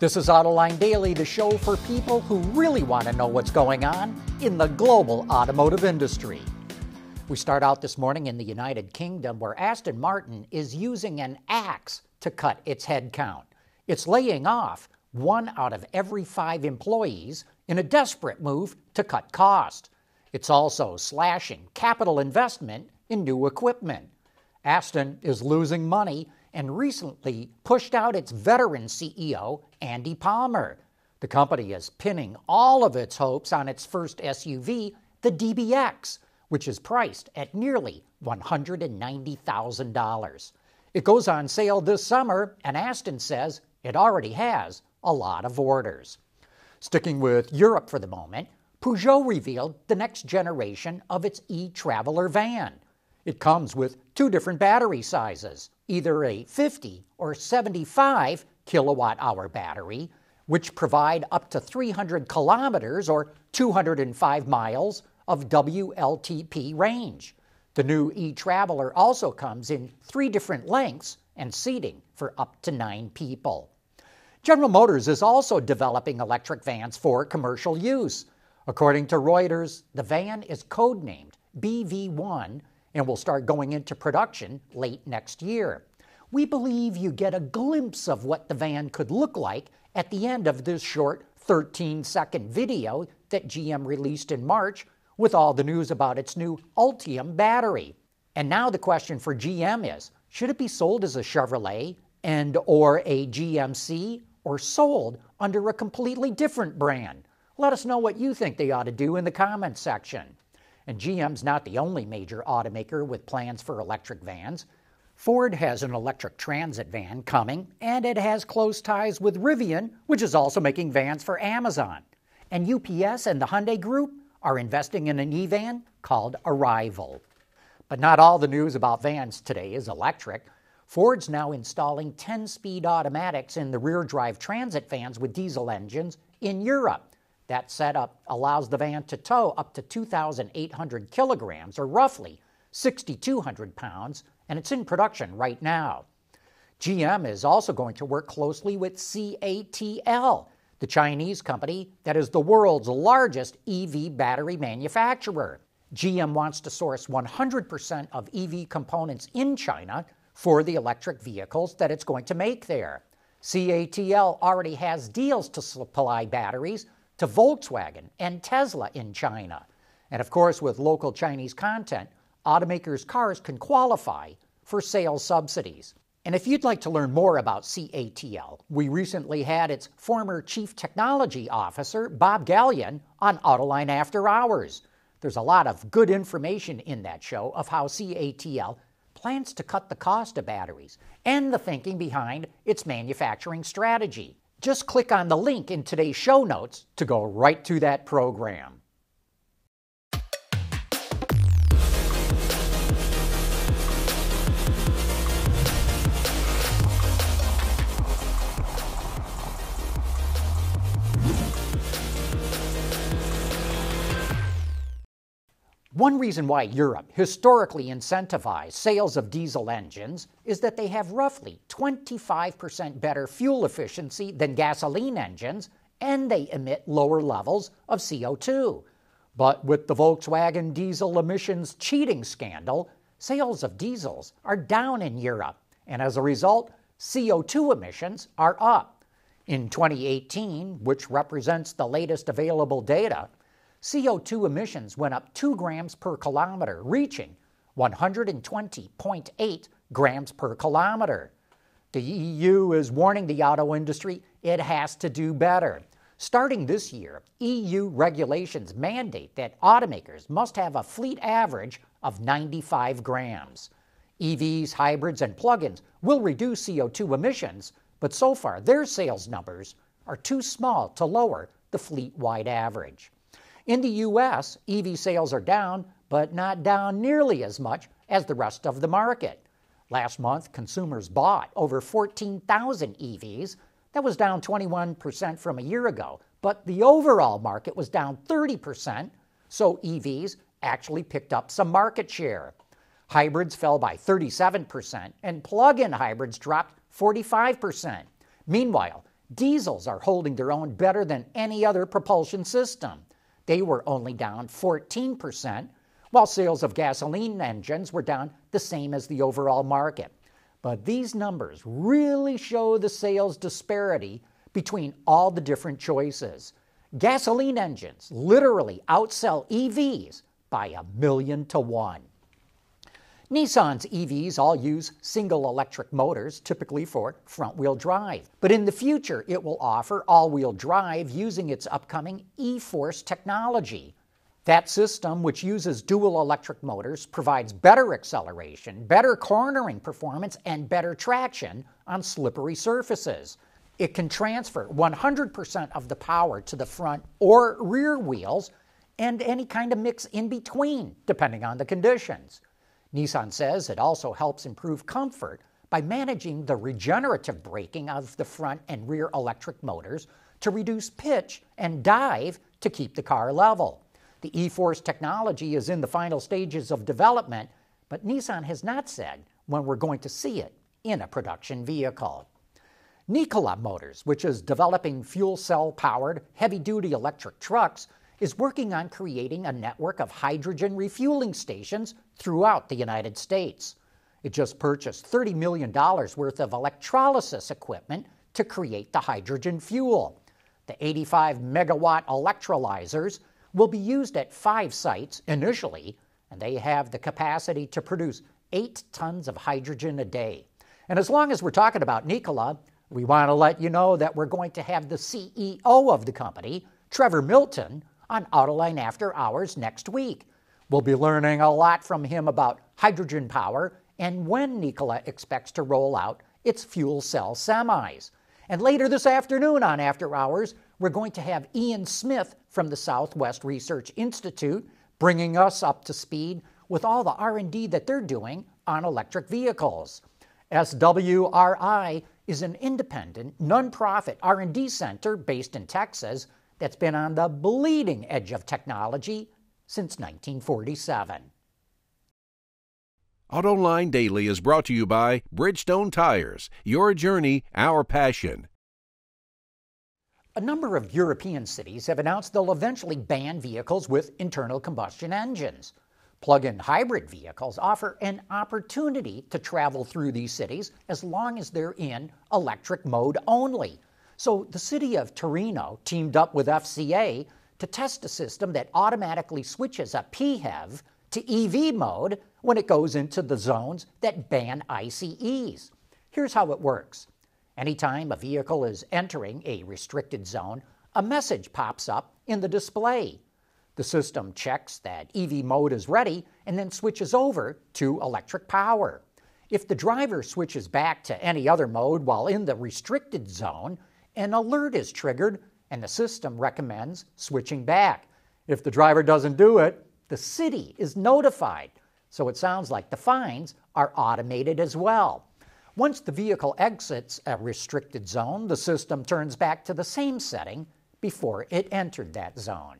This is Autoline Daily, the show for people who really want to know what's going on in the global automotive industry. We start out this morning in the United Kingdom where Aston Martin is using an axe to cut its headcount. It's laying off one out of every five employees in a desperate move to cut cost. It's also slashing capital investment in new equipment. Aston is losing money and recently pushed out its veteran CEO, Andy Palmer. The company is pinning all of its hopes on its first SUV, the DBX, which is priced at nearly $190,000. It goes on sale this summer, and Aston says it already has a lot of orders. Sticking with Europe for the moment, Peugeot revealed the next generation of its e Traveler van. It comes with two different battery sizes, either a 50 or 75 kilowatt hour battery, which provide up to 300 kilometers or 205 miles of WLTP range. The new e Traveler also comes in three different lengths and seating for up to nine people. General Motors is also developing electric vans for commercial use. According to Reuters, the van is codenamed BV1 and will start going into production late next year. We believe you get a glimpse of what the van could look like at the end of this short 13 second video that GM released in March with all the news about its new Ultium battery. And now the question for GM is should it be sold as a Chevrolet and or a GMC or sold under a completely different brand? Let us know what you think they ought to do in the comments section. And GM's not the only major automaker with plans for electric vans. Ford has an electric transit van coming, and it has close ties with Rivian, which is also making vans for Amazon. And UPS and the Hyundai Group are investing in an e van called Arrival. But not all the news about vans today is electric. Ford's now installing 10 speed automatics in the rear drive transit vans with diesel engines in Europe. That setup allows the van to tow up to 2,800 kilograms, or roughly 6,200 pounds, and it's in production right now. GM is also going to work closely with CATL, the Chinese company that is the world's largest EV battery manufacturer. GM wants to source 100% of EV components in China for the electric vehicles that it's going to make there. CATL already has deals to supply batteries to Volkswagen and Tesla in China. And of course, with local Chinese content, automakers' cars can qualify for sales subsidies. And if you'd like to learn more about CATL, we recently had its former Chief Technology Officer, Bob Galyen, on Autoline After Hours. There's a lot of good information in that show of how CATL plans to cut the cost of batteries and the thinking behind its manufacturing strategy. Just click on the link in today's show notes to go right to that program. One reason why Europe historically incentivized sales of diesel engines is that they have roughly 25% better fuel efficiency than gasoline engines and they emit lower levels of CO2. But with the Volkswagen diesel emissions cheating scandal, sales of diesels are down in Europe, and as a result, CO2 emissions are up. In 2018, which represents the latest available data, CO2 emissions went up 2 grams per kilometer, reaching 120.8 grams per kilometer. The EU is warning the auto industry it has to do better. Starting this year, EU regulations mandate that automakers must have a fleet average of 95 grams. EVs, hybrids, and plug ins will reduce CO2 emissions, but so far their sales numbers are too small to lower the fleet wide average. In the U.S., EV sales are down, but not down nearly as much as the rest of the market. Last month, consumers bought over 14,000 EVs. That was down 21% from a year ago, but the overall market was down 30%, so EVs actually picked up some market share. Hybrids fell by 37%, and plug in hybrids dropped 45%. Meanwhile, diesels are holding their own better than any other propulsion system. They were only down 14%, while sales of gasoline engines were down the same as the overall market. But these numbers really show the sales disparity between all the different choices. Gasoline engines literally outsell EVs by a million to one. Nissan's EVs all use single electric motors, typically for front wheel drive. But in the future, it will offer all wheel drive using its upcoming e Force technology. That system, which uses dual electric motors, provides better acceleration, better cornering performance, and better traction on slippery surfaces. It can transfer 100% of the power to the front or rear wheels and any kind of mix in between, depending on the conditions. Nissan says it also helps improve comfort by managing the regenerative braking of the front and rear electric motors to reduce pitch and dive to keep the car level. The e Force technology is in the final stages of development, but Nissan has not said when we're going to see it in a production vehicle. Nikola Motors, which is developing fuel cell powered heavy duty electric trucks, is working on creating a network of hydrogen refueling stations throughout the United States. It just purchased $30 million worth of electrolysis equipment to create the hydrogen fuel. The 85 megawatt electrolyzers will be used at five sites initially, and they have the capacity to produce eight tons of hydrogen a day. And as long as we're talking about Nikola, we want to let you know that we're going to have the CEO of the company, Trevor Milton, on Autoline After Hours next week. We'll be learning a lot from him about hydrogen power and when Nikola expects to roll out its fuel cell semis. And later this afternoon on After Hours, we're going to have Ian Smith from the Southwest Research Institute bringing us up to speed with all the R&D that they're doing on electric vehicles. SWRI is an independent, nonprofit R&D center based in Texas that's been on the bleeding edge of technology since 1947. AutoLine Daily is brought to you by Bridgestone Tires. Your journey, our passion. A number of European cities have announced they'll eventually ban vehicles with internal combustion engines. Plug in hybrid vehicles offer an opportunity to travel through these cities as long as they're in electric mode only. So the city of Torino teamed up with FCA to test a system that automatically switches a PHEV to EV mode when it goes into the zones that ban ICEs. Here's how it works. Anytime a vehicle is entering a restricted zone, a message pops up in the display. The system checks that EV mode is ready and then switches over to electric power. If the driver switches back to any other mode while in the restricted zone, an alert is triggered and the system recommends switching back. If the driver doesn't do it, the city is notified. So it sounds like the fines are automated as well. Once the vehicle exits a restricted zone, the system turns back to the same setting before it entered that zone.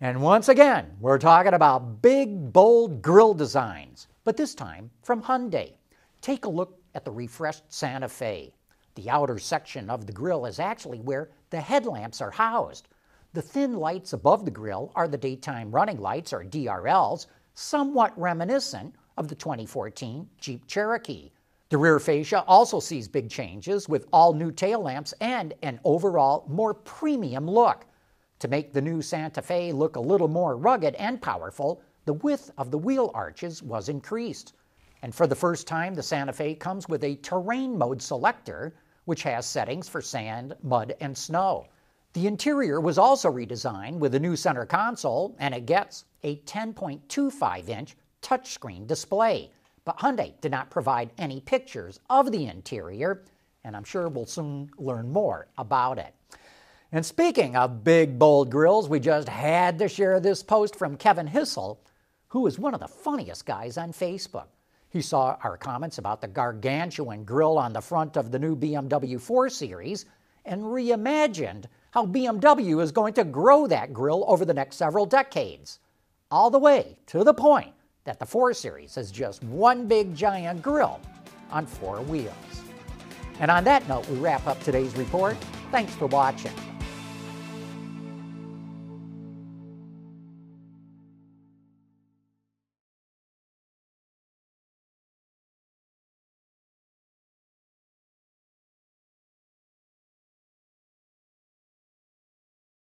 And once again, we're talking about big, bold grille designs, but this time from Hyundai. Take a look at the refreshed Santa Fe. The outer section of the grill is actually where the headlamps are housed. The thin lights above the grill are the daytime running lights, or DRLs, somewhat reminiscent of the 2014 Jeep Cherokee. The rear fascia also sees big changes with all new tail lamps and an overall more premium look. To make the new Santa Fe look a little more rugged and powerful, the width of the wheel arches was increased. And for the first time, the Santa Fe comes with a terrain mode selector which has settings for sand, mud, and snow. The interior was also redesigned with a new center console, and it gets a 10.25 inch touchscreen display. But Hyundai did not provide any pictures of the interior, and I'm sure we'll soon learn more about it. And speaking of big, bold grills, we just had to share this post from Kevin Hissel, who is one of the funniest guys on Facebook. He saw our comments about the gargantuan grille on the front of the new BMW 4 Series and reimagined how BMW is going to grow that grille over the next several decades, all the way to the point that the 4 Series is just one big giant grille on four wheels. And on that note, we wrap up today's report. Thanks for watching.